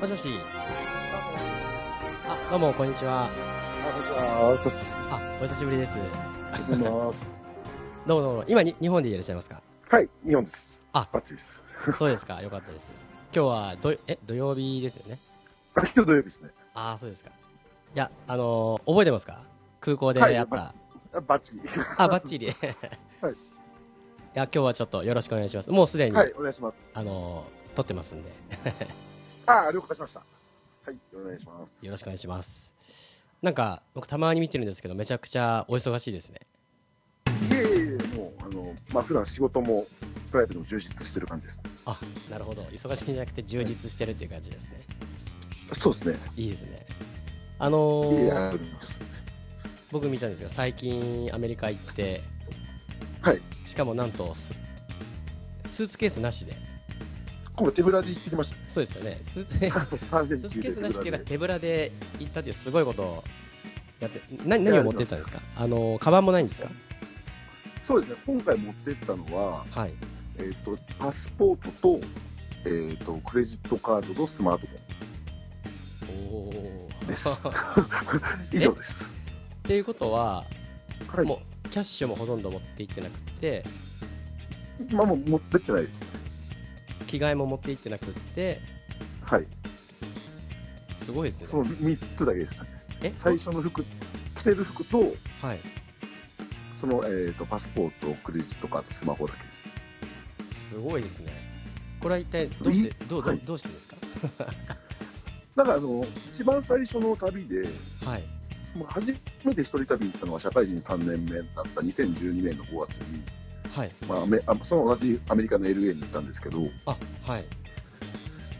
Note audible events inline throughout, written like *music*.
もしもし。あ、どうも、こんにちは。あ、こんにちは。あ、お久しぶりです。*laughs* どうもどうも。今に、日本でいらっしゃいますか？はい、日本です。あバッチリです。そうですか。*laughs* よかったです。今日は、ど、え、土曜日ですよね？あ、今日土曜日ですね。ああ、そうですか。いや、あのー覚えてますか？空港ではいやった。あ、バッチリ。あ、バッチリ。い *laughs* はい。や、今日はちょっとよろしくお願いします。もうすでに、はい、お願いします。あのー撮ってますんで、あ、了解しました。はい、お願いします。よろしくお願いします。なんか、僕たまに見てるんですけど、めちゃくちゃお忙しいですね。いえいえいえ、もう、あの、まあ、普段仕事も、プライベートも充実してる感じです。あ、なるほど。忙しいんじゃなくて充実してるっていう感じですね。そうですね。いいですね。あのー。僕見たんですが、最近アメリカ行って、はい。しかもなんとス、スーツケースなしで、今回手ぶらで行ってきましそうですよね。スーツた。3連スーツケースなしっていうかで手ぶらで行ったっていうすごいことをやって、な何を持ってったんですか？あのー、カバンもないんですか？そうですね。今回持ってったのは、はい。えっ、と、パスポートと、えっ、と、クレジットカードとスマートフおー。ですっォン。*laughs* 以上です。ていうことは、はい。もう、キャッシュもほとんど持って行ってなくて、まあ、もう持ってってないです。着替えも持って行ってなくて、はい。すごいですね。その3つだけです。え？最初の服、着てる服と、はい。その、えー、とパスポート、クレジットカード、スマホだけです。すごいですね。これは一体どうして、どう、どうはいどうしてですか？*laughs* だからあの、一番最初の旅で、はい。もう初めて一人旅行ったのは社会人3年目だった2012年の5月に、はい。まあ、その同じアメリカの LA に行ったんですけど、あ、はい。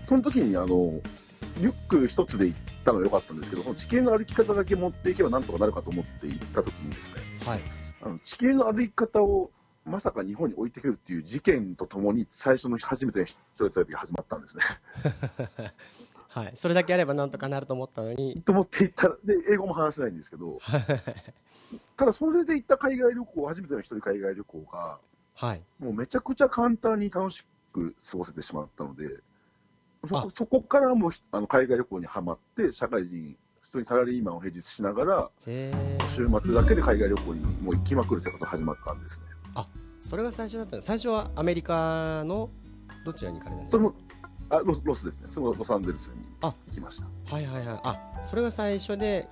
その時にあのリュック一つで行ったのは良かったんですけど、その地形の歩き方だけ持っていけばなんとかなるかと思って行った時にですね、はい。あの地形の歩き方をまさか日本に置いてくるっていう事件とともに最初の初めての一人旅が始まったんですね。*laughs* はい。それだけあればなんとかなると思ったのに、と思って行ったら、で、英語も話せないんですけど、ただそれで行った海外旅行、初めての一人海外旅行が、はい。もうめちゃくちゃ簡単に楽しく過ごせてしまったので、そあこそこからもあの海外旅行にはまって、社会人、普通にサラリーマンを平日しながら。週末だけで海外旅行にもう行きまくる生活が始まったんですね。それが最初だった。最初はアメリカのどちらに行かれたんですか？あロスロスですね、そのロサンゼルスにあ行きました。はいはいはい。あ、それが最初で、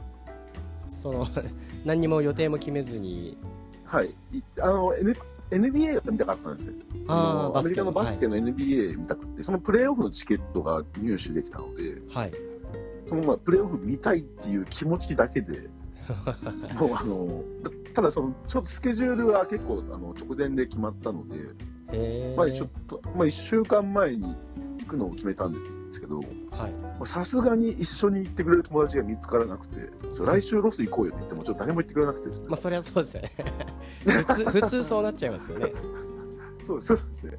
その、*laughs* 何にも予定も決めずに、はい、いあの N NBA が見たかったんですよ。あーのアメリカのバスケの NBA 見たくて、そのプレーオフのチケットが入手できたので、はい。そのまあプレーオフ見たいっていう気持ちだけで、*laughs* もうあのただその、ちょっとスケジュールは結構あの直前で決まったので。まあ、ちょっと、まあ、1週間前に行くのを決めたんですけど、はい。さすがに一緒に行ってくれる友達が見つからなくて、来週ロス行こうよって言っても、ちょっと誰も言ってくれなくてですね、まあ、そりゃそうですよね。普通、*laughs* 普通そうなっちゃいますよね。そうそうですね。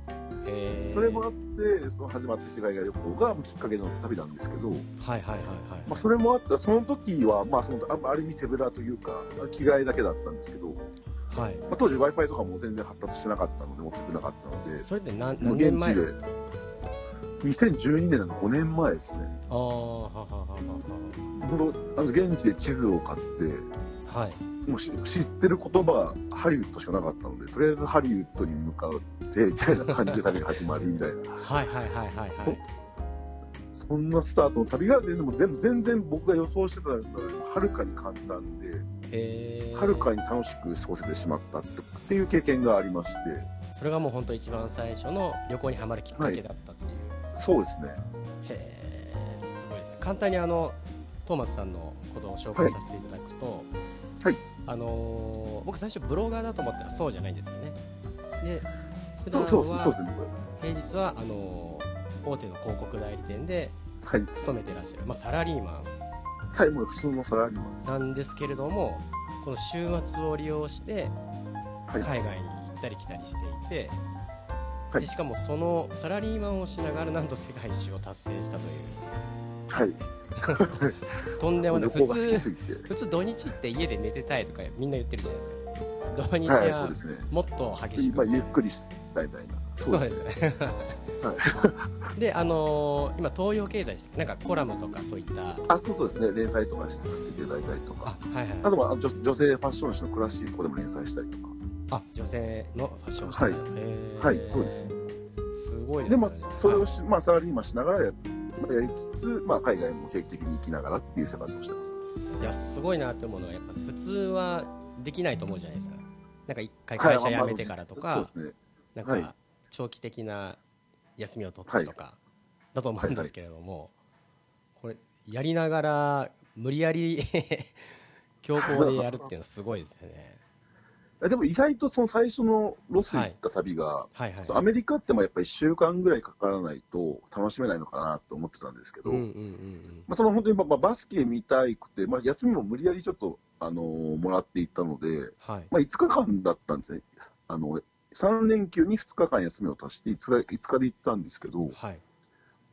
それもあって、その始まってきて海外旅行がきっかけの旅なんですけど、はいはいはいはい。まあ、それもあった、その時は、まあ、そのあある意味手ぶらというか、着替えだけだったんですけど、はい。まあ、当時 Wi-Fi とかも全然発達してなかったので、持っててなかったので、それって何何年前？2012年の5年前ですね。ああ、はははは本当あの現地で地図を買って、は。はい。もうし知ってる言葉がハリウッドしかなかったので、とりあえずハリウッドに向かって、みたいな感じで旅が始まり、みたいな。はいはいはいはいはい。そんなスタートの旅が、でも全部全然僕が予想してたのよりもはるかに簡単で、へえ。はるかに楽しく過ごせてしまったっていう経験がありまして、それがもう本当一番最初の旅行にはまるきっかけだったっていう。そうですね。へえ、すごいですね。簡単にあの、トーマスさんのことを紹介させていただくと、はいあのー僕最初ブロガーだと思ったらそうじゃないんですよね。で、普段そうそうそうは。平日はあのー大手の広告代理店ではい。勤めてらっしゃる、まあ、サラリーマはい、もう普通のサラリーマンです。ンなんですけれども、この週末を利用してはい。海外に行ったり来たりしていて、はいでしかもそのサラリーマンをしながらなんと世界一周を達成したというはい。*laughs* とんでもない普通。普通土日って家で寝てたいとかみんな言ってるじゃないですか土日はい、そうはですね。もっと激しくまあ、ゆっくりしたいみたいな。そうですね。*laughs* で、あのー今東洋経済なんかコラムとかそういったあ、そうそうですね。連載とかしてさせていただいたりとか。あはいはいあとは女女性ファッション誌のクラシックでも連載したりとか。あ女性のファッションしてるはい。はいそうです。すごいでですもよね、それをし、まあ、サラリーマンしながらやまあやりつつ、まあ、海外も定期的に行きながらっていう生活をしてます。いやすごいなって思うのはやっぱ普通はできないと思うじゃないですか。なんか一回はい会社辞めてからとか、そうですね。なんはい。か長期的な休みを取ってとかだと思うんですけれども、これやりながら無理やり *laughs* 強行でやるっていうのはすごいですよね。えでも意外とその最初のロス行った旅が、はいはい。アメリカってまあやっぱり1週間ぐらいかからないと楽しめないのかなと思ってたんですけど、うんうんうんまあ、その本当にバスケ見たいくて、まあ、休みも無理やりちょっと、あのーもらっていったので、はい。まあ、5日間だったんですね。あの3連休に2日間休みを足して5日 ,5 日で行ったんですけど、はい。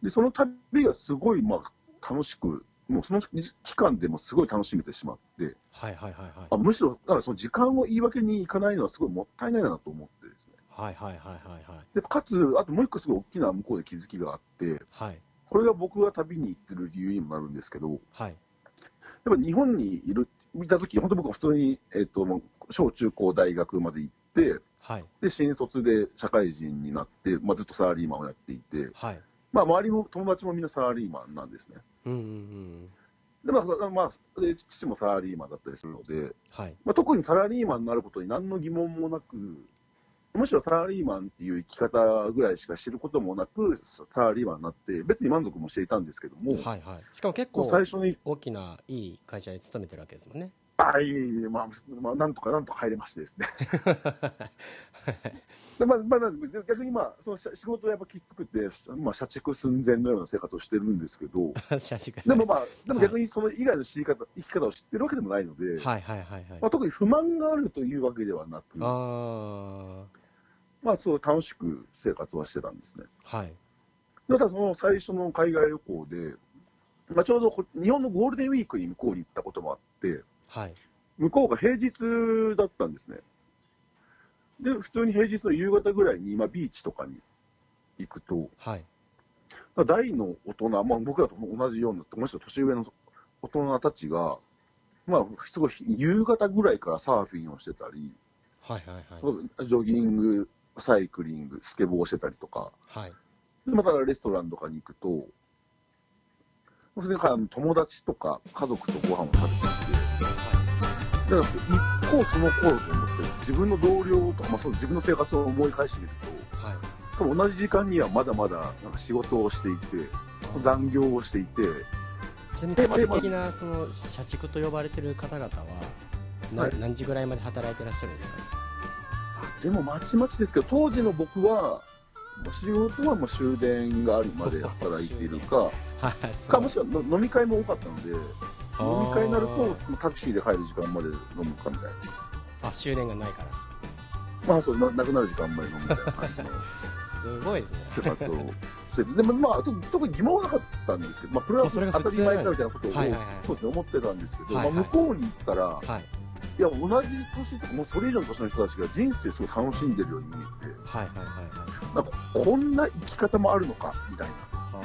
でその旅がすごいまあ楽しく、もうその期間でもすごい楽しめてしまって、はいはいはいはい。あむしろだからその時間を言い訳に行かないのはすごいもったいないなと思ってですね。はいはいはいはいはい。でかつ、あともう一個すごい大きな向こうで気づきがあって、はい。これが僕が旅に行ってる理由にもなるんですけど、はい。やっぱ日本にいる、見たとき、本当僕は普通に、えっ、と、小中高大学まで行って、はいで、新卒で社会人になって、まあ、ずっとサラリーマンをやっていて、はいまあ、周りも友達もみんなサラリーマンなんですね。うんうんうん。で、まあ、そまあ、で父もサラリーマンだったりするので、はい。まあ、特にサラリーマンになることに何の疑問もなく、むしろサラリーマンっていう生き方ぐらいしか知ることもなく、ササラリーマンになって、別に満足もしていたんですけども、はいはい。しかも結構最初に、大きないい会社に勤めてるわけですもんねあい。えいえ、まあ、まあ、なんとかなんとか入れましてですね。*laughs* でまあまあ、逆にまあ、その仕仕事はやっぱきつくて、まあ、社畜寸前のような生活をしてるんですけど、*laughs* 社畜でもまあ、でも逆にその以外の知り方、生き方を知ってるわけでもないので、はいはいはいはい。まあ、特に不満があるというわけではなく、あまあ、そう楽しく生活はしてたんですね。あはい。ただその最初の海外旅行で、まあ、ちょうどこ日本のゴールデンウィークに向こうに行ったこともあって、はい。向こうが平日だったんですね。で、普通に平日の夕方ぐらいに、まあ、ビーチとかに行くと、はい。まあ大の大人、まあ、僕らと同じような、もしくは年上の大人たちが、まあ、すごい夕方ぐらいからサーフィンをしてたり、はいはいはい。ジョギング、サイクリング、スケボーをしてたりとか、はい。でまたレストランとかに行くと、それから友達とか家族とご飯を食べていて、だから一方その頃と思って、自分の同僚とか、まあ、その自分の生活を思い返してみるはいはい。と、多分同じ時間にはまだまだなんか仕事をしていて、残業をしていて、ちなみに典型的なその社畜と呼ばれてる方々はな、はい。何時ぐらいまで働いてらっしゃるんですか？でもまちまちですけど、当時の僕は、仕事はもう終電があるまで働いているか、*laughs* かもしくはの飲み会も多かったので、飲み会になると、タクシーで帰る時間まで飲むかみたいな。あ終電がないから。まあそうな、なくなる時間まで飲むみたいな感じの。*laughs* すごいですね。でもまあ、と特に疑問はなかったんですけど、まあ、これは当たり前かみたいなことを、そうですね、思ってたんですけど、まあ、向こうに行ったら、はいいや、同じ年とか、もうそれ以上の年の人たちが人生すごい楽しんでるように見えて、はいはいはいはい。なんかこんな生き方もあるのかみたいな、あ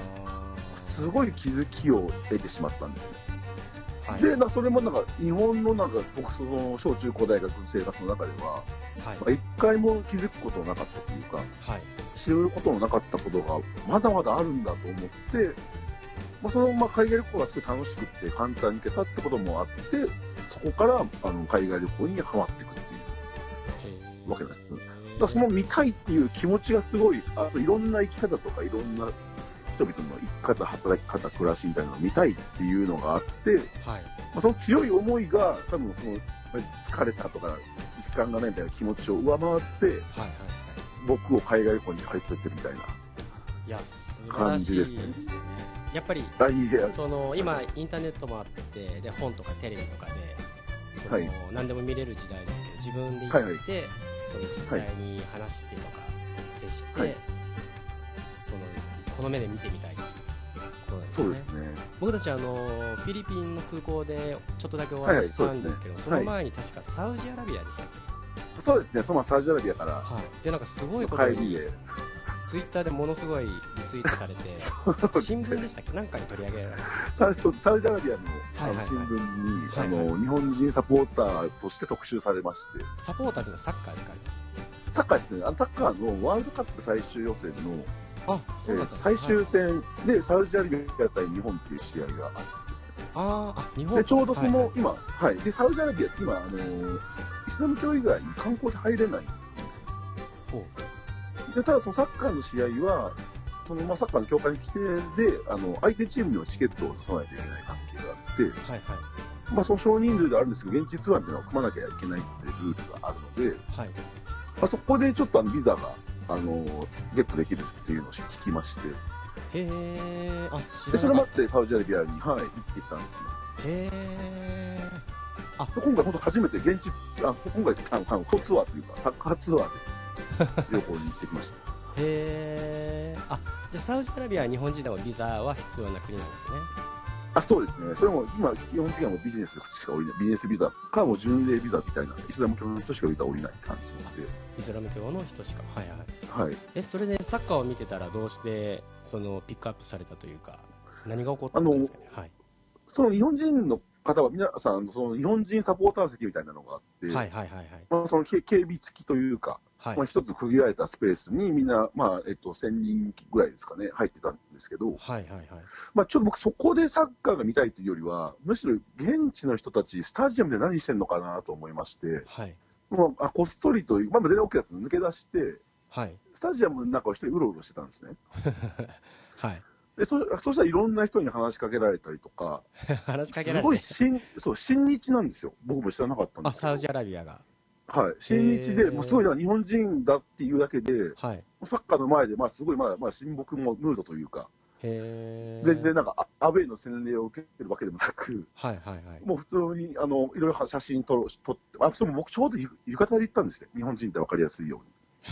すごい気づきを得てしまったんですね。ーはい。で、なそれもなんか、日本のなんか、僕、その小中高大学の生活の中では、はい。まあ一回も気づくことなかったというか、はい。知ることのなかったことがまだまだあるんだと思って、まあ、そのまあ海外旅行がすごい楽しくって簡単に行けたってこともあって、そこからあの海外旅行にはまっていくっていう。わけです。だその見たいっていう気持ちがすごい、あそういろんな生き方とかいろんな人々の生き方、働き方、暮らしみたいなのを見たいっていうのがあって、はい。まあ、その強い思いが多分その疲れたとか時間がないみたいな気持ちを上回って、はいはいはい。僕を海外旅行に駆り連れてるみたいな。いや素晴らしいですよね。感じやっぱりその今インターネットもあってで本とかテレビとかでその、はい何でも見れる時代ですけど自分で行って、はいはい。その実際に話してとか接して、はい。そのこの目で見てみたいということなんですね。ですね。僕たちあのフィリピンの空港でちょっとだけおはいはい会いしたんですけど、そうですねその前に確かサウジアラビアでしたっけ、そうですね、そのサウジアラビアから。はい、でなんかすごいことに帰りで、ツイッターでものすごいリツイートされて *laughs* 新ね。聞でしたっけ？なんかに取り上げられサそうサウジアラビアの新聞に、あの日本人サポーターとして特集されまして、サポーターっていうのはサッカーですか？サッカーですね、あのサッカーのワールドカップ最終予選の、あえそうだった最終はい戦でサウジアラビア対日本っていう試合があるんですね。あーあ日本。でちょうどその、今、はい、でサウジアラビアって今、あのーイスラム教以外に観光で入れないんですよ。ほでただ、そのサッカーの試合は、そのまあサッカーの協会の規定で、あの相手チームにはチケットを出さないといけない関係があって、うはいはい。まあ、その少人数ではあるんですけど、現地ツアーっていうのは組まなきゃいけないっていうルールがあるので、はい。まあ、そこでちょっとあのビザが、あのゲットできるっていうのを聞きまして、へえあ知でそれもあってサウジアラビアに、はい、行っていったんですね。へえで今回、本当初めて現地、あ今回、あの観光ツアーというか、サッカーツアーで *laughs* 旅行に行ってきました。へえあじゃあサウジアラビアは日本人でもビザは必要な国なんですね。あそうですね、それも今、基本的にはもうビジネスしか降りない、ビジネスビザ。か、もう巡礼ビザみたいな、イスラム教の人しかビザ降りない感じなので、イスラム教の人しか。はいはい。はい、えそれでサッカーを見てたらどうしてそのピックアップされたというか何が起こったんですかね？はい。その日本人の方は、皆さん、その日本人サポーター席みたいなのがあって、はいはいはいはい。まあ、その警警備付きというか、はい。まあ、一つ区切られたスペースにみんな、まあえっと、1000人ぐらいですかね、入ってたんですけど、はいはいはい。まあ、ちょっと僕、そこでサッカーが見たいというよりは、むしろ現地の人たち、スタジアムで何してんのかなと思いまして、はい。もうあこっそりという、まあ、全然 OK だったの抜け出して、はい。スタジアムの中を一人うろうろしてたんですね。*laughs* はい。でそそしたらいろんな人に話しかけられたりとか、*laughs* 話しかけらすごいれて親そう親日なんですよ、僕も知らなかったんですけど、あサウジアラビアがはい、親日で、もうすごいな、日本人だっていうだけで、はい。サッカーの前で、まあ、すごい、まあ、まあ、親睦もムードというか、全然なんか、あアウェイの洗礼を受けてるわけでもなく、はいはいはい。もう普通に、あの、いろいろ写真撮ろ撮って、あ、それも僕ちょうどゆ浴衣で行ったんですね。日本人って分かりやすいよ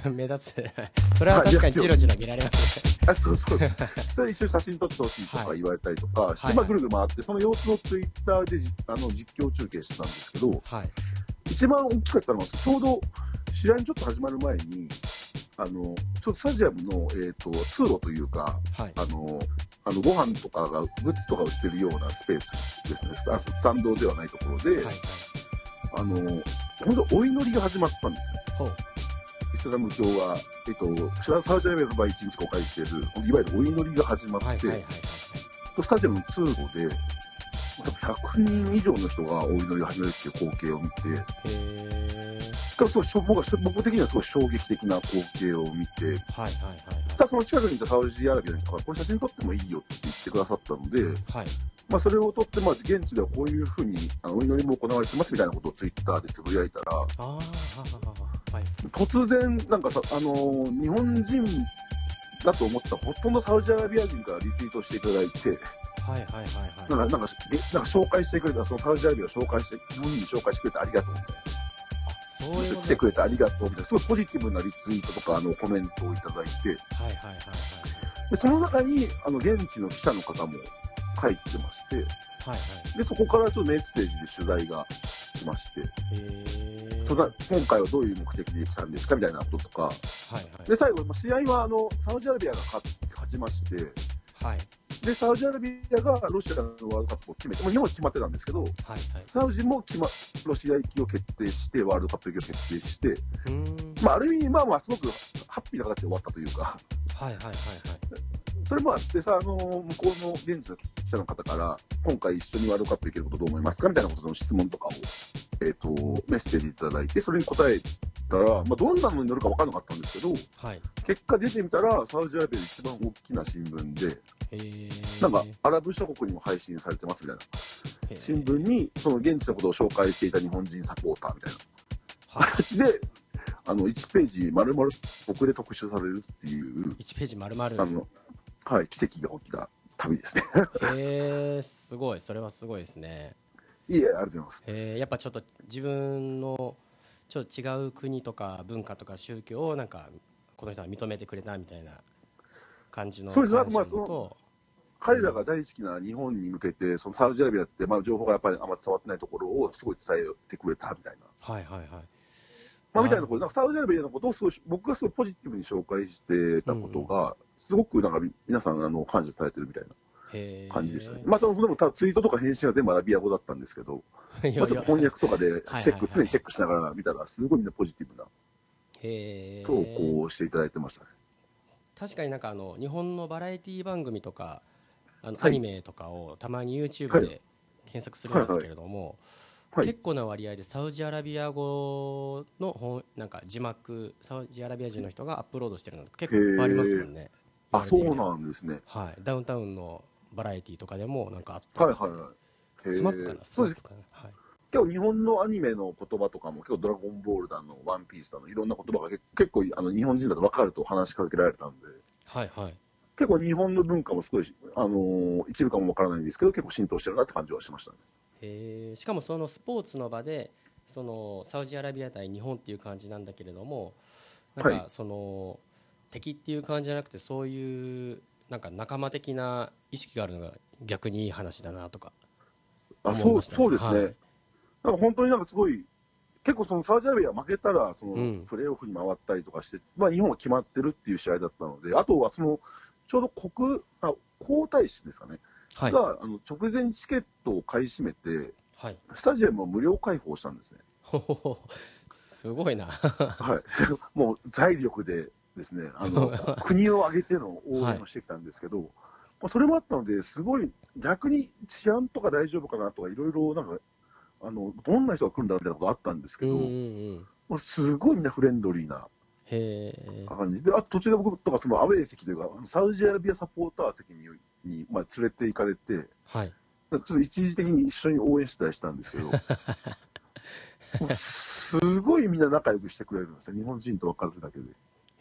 うに。*laughs* 目立つ。*laughs* それは確かにジロジロ見られます。ねあ、そうそう。それで一緒に写真撮ってほしいとか言われたりとかして、はい。まあ、ぐるぐる回って、その様子をツイッターでじあの実況中継してたんですけど、はい一番大きかったのは、ちょうど試合にちょっと始まる前に、あの、ちょっとスタジアムの、えっ、と、通路というか、はい。あの、あのご飯とかが、グッズとか売ってるようなスペースですね、スタスタンドではないところで、はいはい。あの、本当お祈りが始まったんですよ。イスラム教は、えっと、サウジアラビアの場合、一日公開している、いわゆるお祈りが始まって、はいはいはいはい。スタジアムの通路で、100人以上の人がお祈りを始めるっていう光景を見て、そう僕は僕的にはすごい衝撃的な光景を見て、はいはいはいただその近くにいたサウジアラビアの人が、これ写真撮ってもいいよって言ってくださったので、はい。はいまあ、それを撮って、まあ、現地ではこういうふうにあのお祈りも行われてますみたいなことをツイッターでつぶやいたら、ああははははい。突然、なんかさ、あのー日本人だと思ったほとんどサウジアラビア人からリツイートしていただいて、はいはいはいはい。なんか、なんか、えなんか紹介してくれた、そのサウジアラビアを紹介して、日本人に紹介してくれてありがとうみたいな。あそういう来てくれてありがとうみたいな、すごいポジティブなリツイートとか、あの、コメントをいただいて、はいはいはいはいで、その中に、あの、現地の記者の方も入ってまして、はいはい。で、そこからちょっとメッセージで取材が来まして、そ今回はどういう目的で来たんですかみたいなこととか、はいはい。で、最後、まあ試合は、あの、サウジアラビアが勝勝ちまして、はい。で、サウジアラビアがロシアのワールドカップを決めて、もう日本は決まってたんですけど、はいはい。サウジも決まロシア行きを決定して、ワールドカップ行きを決定して、まあ、ある意味、まあまあ、すごくハッピーな形で終わったというか、はいはいはいはい。それもあってさ、あの向こうの現地の記者の方から、今回一緒にワールドカップ行けることどう思いますかみたいなことの質問とかを、えっ、と、メッセージいただいて、それに答えたら、まあ、どんなのに乗るか分からなかったんですけど、はい。結果出てみたら、サウジアラビアで一番大きな新聞で、なんか、アラブ諸国にも配信されてますみたいな、新聞に、その現地のことを紹介していた日本人サポーターみたいな。はい。形で、あの、1ページ丸々僕で特集されるっていう、1ページ丸々。あの、はい、奇跡が起きた旅ですね。へえすごい。それはすごいですね。いえ、ありがとうございます。へえやっぱちょっと自分のちょっと違う国とか文化とか宗教をなんかこの人は認めてくれたみたいな感じのそうです。ね感じまあそのと彼らが大好きな日本に向けて、そのサウジアラビアって、まあ、情報がやっぱりあんま伝わってないところをすごい伝えてくれたみたいな。はいはいはい。まあ、みたいなこと、なんかサウジアラビアのことをすごい、僕がすごいポジティブに紹介してたことが、すごくなんか皆さん、あの、感謝されてるみたいな感じでしたね。まあ、その、でも、たツイートとか返信は全部アラビア語だったんですけど、*laughs* まあ、ちょっと翻訳とかでチェック、常にチェックしながら見たら、すごいみんなポジティブな投稿をしていただいてましたね。確かになんかあの、日本のバラエティ番組とか、あの、アニメとかをたまに YouTube で検索するんですけれども、はい、結構な割合でサウジアラビア語の本なんか字幕サウジアラビア人の人がアップロードしてるの結構いっぱいありますもんね。あそうなんですね。はい。ダウンタウンのバラエティーとかでもなんかあったんですはいはいはい。スマップかな？そうです。かはい今日日本のアニメの言葉とかも、結構ドラゴンボールだの、ワンピースだの、いろんな言葉が結構あの日本人だと分かると話しかけられたんで、はいはい、結構日本の文化もすごい、あのー、一部かも分からないんですけど、結構浸透してるなって感じはしましたね。えしかもそのスポーツの場でそのサウジアラビア対日本っていう感じなんだけれどもなんかその、はい、敵っていう感じじゃなくてそういうなんか仲間的な意識があるのが逆にいい話だなとかあそうそうですね、はい、なんか本当になんかすごい結構そのサウジアラビア負けたらそのプレーオフに回ったりとかして、うん、まあ、日本は決まってるっていう試合だったのであとはそのちょうど国あ皇太子ですかね。はい、があの直前チケットを買い占めて、はい、スタジアムを無料開放したんですね。すごいな。はい、*laughs* もう財力でですね、あの *laughs* 国を挙げての応援をしてきたんですけど、はい、まあ、それもあったので、すごい逆に治安とか大丈夫かなとか、いろいろなんか、あのどんな人が来るんだろうみたいなことあったんですけど、うんうんうん、すごいみんなフレンドリーな感じで、あ途中で僕とかそのアウェー席というか、サウジアラビアサポーター席にに、まあ、連れて行かれて、はい、ちょっと一時的に一緒に応援したりしたんですけど、*laughs* すごいみんな仲良くしてくれるんですよ、日本人と分かるだけで。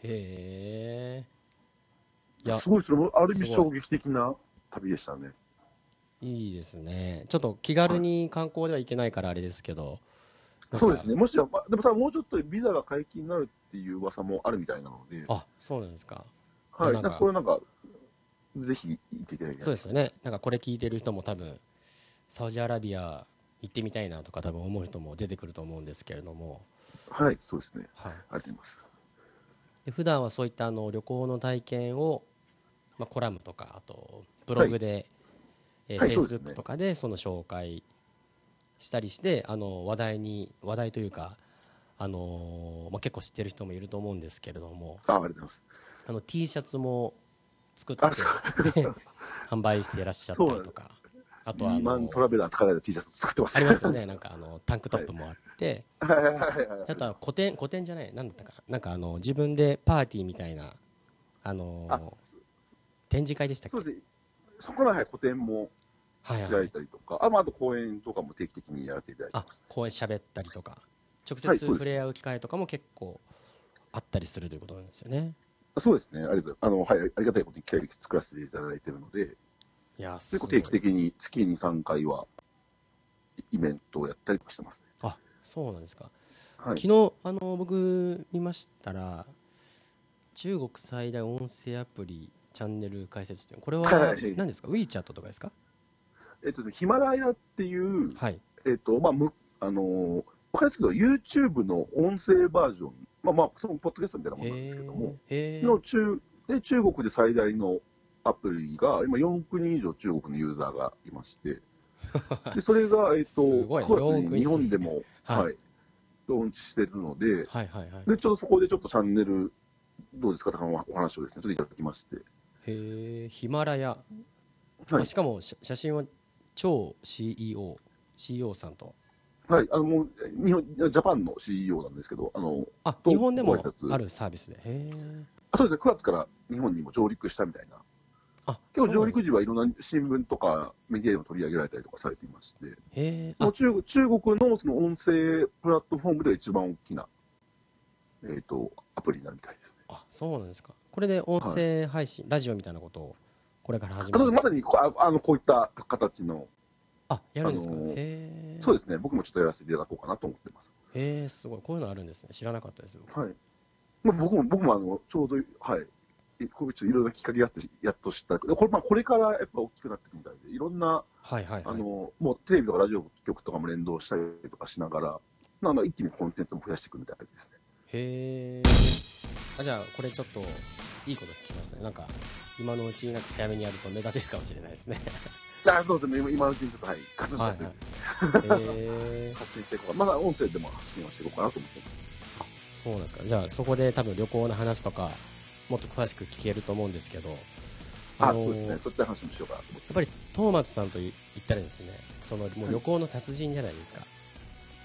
へえ。すごい、それもある意味衝撃的な旅でしたね。いいですね。ちょっと気軽に観光では行けないからあれですけど。そうですね。もしや、まあ、でも多分もうちょっとビザが解禁になるっていう噂もあるみたいなので。あ、そうなんですか。はい。なんかそれなんか、ぜひ行っていただきたいそうですよねなんかこれ聞いてる人も多分サウジアラビア行ってみたいなとか多分思う人も出てくると思うんですけれどもはいそうですねはいありがとうございますで普段はそういったあの旅行の体験を、まあ、コラムとかあとブログで、はいえー、はい、Facebook とかでその紹介したりして、あの話題に話題というかあのー、まあ、結構知ってる人もいると思うんですけれどもあありがとうございます。あの T シャツも作って *laughs* 販売していらっしゃったりとか。あとはあのトラベラーとかで T シャツ作ってます。ありますよね、なんかあのタンクトップもあって、はい、あとは古典、古典じゃない、なんだったかな、なんかあの自分でパーティーみたいな、あの展示会でしたっけ？そうですそこら辺、個展も開いたりとか、はいはい、あまあ、あと公演とかも定期的にやらせていただいてます、公演しゃべったりとか、直接触れ合う機会とかも結構あったりするということなんですよね。そうですね、ありがとう。あの、はい、ありがたいことに機会作らせていただいているので、いや結構定期的に月に3回はイベントをやったりしてますね。あそうなんですか。はい、昨日あの僕見ましたら、中国最大音声アプリチャンネル開設ってこれは何ですか、はい、WeChat とかですか？えっと、ヒマラヤっていう、はい、えっと、まあ、む、あのー、わかりますけど、YouTube の音声バージョンまあまあ、そのポッドキャストみたいなものなんですけども、の中で中国で最大のアプリが、今4億人以上中国のユーザーがいまして、*laughs* でそれが、えっ、と、9月に。日本でも、はい、はい、ローンチしてるので、はいはいはい、で、ちょっとそこでちょっとチャンネル、どうですか？お話をですね、ちょっといただきまして。へえ、ヒマラヤ。はい、しかも写真は超 CEO、CEO さんと。はい、あのもう日本ジャパンの CEO なんですけど、あのあ日本でもあるサービスで、へあそうですね、9月から日本にも上陸したみたいな、あ結構上陸時はいろんな新聞とかメディアでも取り上げられたりとかされていまして、へもう中中国のその音声プラットフォームで一番大きな、えーと、アプリになるみたいですね。あそうなんですか、これで音声配信、はい、ラジオみたいなことをこれから始める。まさにああのこういった形のあ、やるんですか、そうですね、僕もちょっとやらせていただこうかなと思ってます。へえ、すごい、こういうのあるんですね、知らなかったですはい。まあ、僕も、僕もあの、ちょうど、はい、こういろいろきっかけやって、やっと知った。これ、まあ、これからやっぱ大きくなっていくみたいで、いろんな、はいはい、はい、あの、もうテレビとかラジオ局とかも連動したりとかしながら、なんか一気にコンテンツも増やしていくみたいですね。へえあじゃあこれちょっといいこと聞きましたね。なんか今のうちになんか早めにやると目立てるかもしれないですね。*laughs* あそうですね、今今のうちにちょっと、はい、ガツンとやってるんで。すね、へえ発信していこうか、まだ音声でも発信をしていこうかなと思ってます。そうなんですか。じゃあそこで多分旅行の話とかもっと詳しく聞けると思うんですけど。あ、のーそうですね、そういった話もしようかなと思って。やっぱりトーマツさんと言ったらですねそのもう旅行の達人じゃないですか、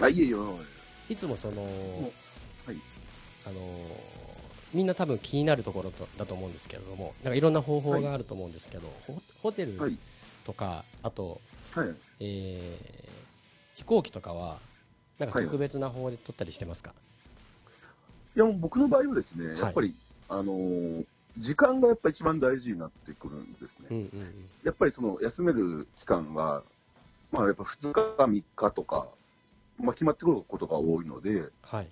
あ、いえいえ、うんいつもその、はいあのーみんな多分気になるところとだと思うんですけれどもなんかいろんな方法があると思うんですけど、ホホテルはい、とかあと、はい。えー飛行機とかはなんかはい特別な方法で取ったりしてますか、い。や、もう僕の場合はですね、い。やっぱり、あのー時間がやっぱ一番大事になってくるんですね。うんうんうん。やっぱりその休める期間が、まあやっぱ2日か3日とか、まあ決まってくることが多いので、はい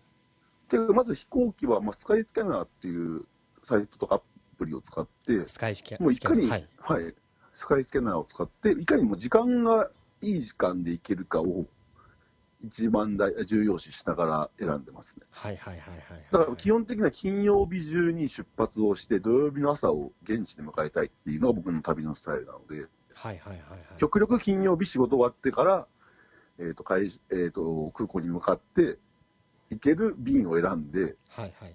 でまず飛行機は、まあ、スカイスキャナーっていうサイトとかアプリを使って、スカイスキャもういかに、はい。はい、スカイスキャナーを使って、いかにも時間がいい時間で行けるかを一番大重要視しながら選んでますね。はいはいはいはい。だから基本的には金曜日中に出発をして、土曜日の朝を現地で迎えたいっていうのが僕の旅のスタイルなので、はいはいはいはい。極力金曜日仕事終わってから、えーと会えー、と空港に向かって行ける便を選んで、はいはい。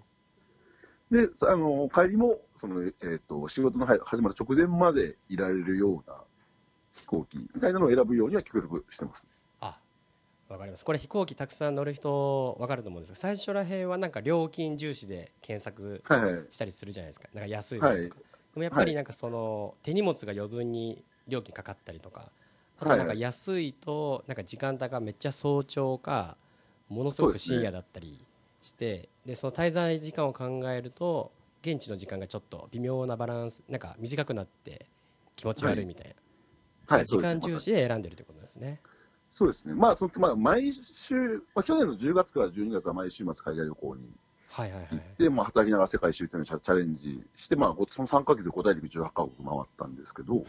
であの帰りもその、えー、と仕事のは始まる直前までいられるような飛行機みたいなのを選ぶようには極力してます。あわかります。これ飛行機たくさん乗る人わかると思うんですが最初らへんはなんか料金重視で検索はいはい。したりするじゃないですか。なんか安いのとか、はい。でもやっぱりなんかその手荷物が余分に料金かかったりとかあとはなんか安いとなんか時間帯がめっちゃ早朝かものすごく深夜だったりしてでその滞在時間を考えると現地の時間がちょっと微妙なバランスなんか短くなって気持ち悪いみたいな、はい、時間重視で選んでるってことですね。そうですね、まあそのまあ、毎週、まあ、去年の10月から12月は毎週末海外旅行にはいはいはい。行って、まあ、働きながら世界一周っていうのをチャレンジして、まあ、ごその3ヶ月で5大陸18カ国回ったんですけど、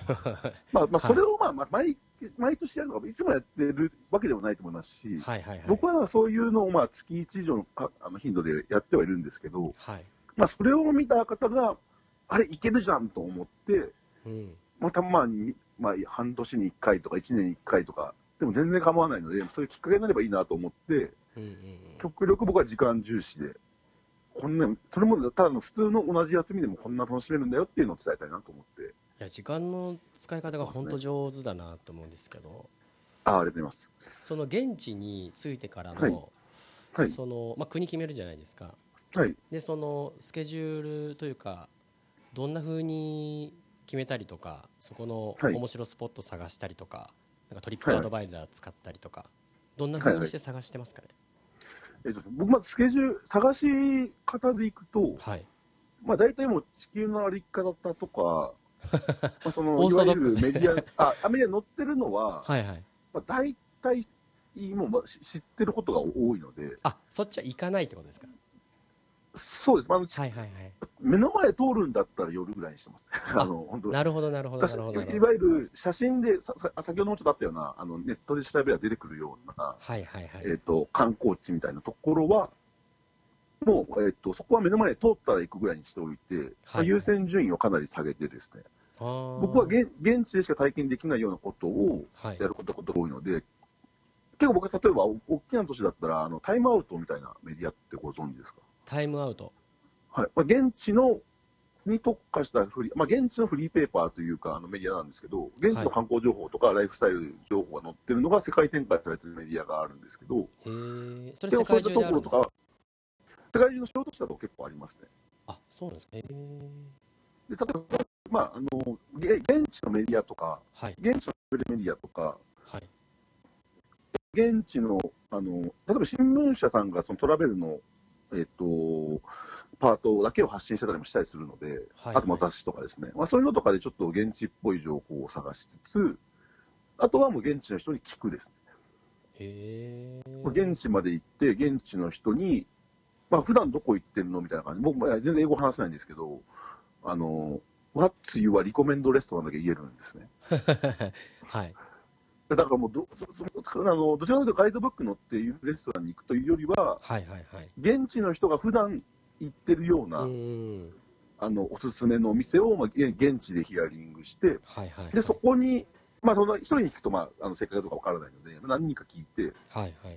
ま *laughs* あまあ、それを、まあまあ毎毎年やるのがいつもやってるわけでもないと思いますし、はいはいはい。僕はそういうのをまあ月1以上のかあの頻度でやってはいるんですけど、はい。まあ、それを見た方が、あれ、いけるじゃんと思って、うん。まあ、たまに、まあ、半年に1回とか1年に1回とか、でも全然構わないので、そういうきっかけになればいいなと思って、うんうんうん。極力僕は時間重視で、こんな、それもただの普通の同じ休みでもこんな楽しめるんだよっていうのを伝えたいなと思って、いや時間の使い方が本当上手だなと思うんですけどああ、ありがとうございます。その現地に着いてからの、はい。はい、そのまあ、国決めるじゃないですか。はい。でそのスケジュールというかどんな風に決めたりとかそこのはい。面白スポット探したりとか,、なんかトリップアドバイザー使ったりとか、どんな風にして探してますかね？えっと、僕まずスケジュール、探し方でいくと、はい。まあ大体もう地球の歩き方とか、*laughs* まあ、そのいわゆるメディア、あ、あメディアに載ってるのは、はいはい。まあ、大体もう知ってることが多いので、あそっちは行かないってことですか？そうです、まあはいはいはい。目の前通るんだったら夜ぐらいにしてます。あ *laughs* の本当なるほどなるほどいわゆる写真で、ささ先ほどもちょっとあったような、あのネットで調べれば出てくるような、はいはいはい、えー、と観光地みたいなところは、もう、えー、とそこは目の前で通ったら行くぐらいにしておいて、まあ優先順位をかなり下げてですね、僕は現現地でしか体験できないようなことをはい。やることが多いので、結構僕は例えば、お大きな都市だったら、あのタイムアウトみたいなメディアってご存知ですか？タイムアウト。はい。まあ、現地のに特化したフリー、まあ、現地のフリーペーパーというかあのメディアなんですけど、現地の観光情報とかライフスタイル情報が載ってるのが世界展開されてるメディアがあるんですけど、へえそれで世界中もそういったとであるんですかころとか、世界中の小都市だと結構ありますね。あそうなんですかへえで例えば、まあ、あのげ現地のメディアとか、はい。現地のメディアとか、はい。現地のあの例えば新聞社さんがそのトラベルの、えっとパートだけを発信してたりもしたりするので、はい。あとまあ雑誌とかですね、まあ、そういうのとかでちょっと現地っぽい情報を探しつつ、あとはもう現地の人に聞くですね、へえ現地まで行って、現地の人に、まあ普段どこ行ってるのみたいな感じ、僕全然英語話せないんですけど、あの、What's your recommend restaurant? だけ言えるんですね。*laughs* はいだからもうどそそあの、どちらかというとガイドブック載っているレストランに行くというよりは、はいはいはい。現地の人が普段行ってるような、うんあのおすすめのお店を、まあ、げ現地でヒアリングして、はいはいはい。でそこに、まあ、そんな一人に聞くと、まあ、あの正解かどうかわからないので、何人か聞いて、はいはいはい。ま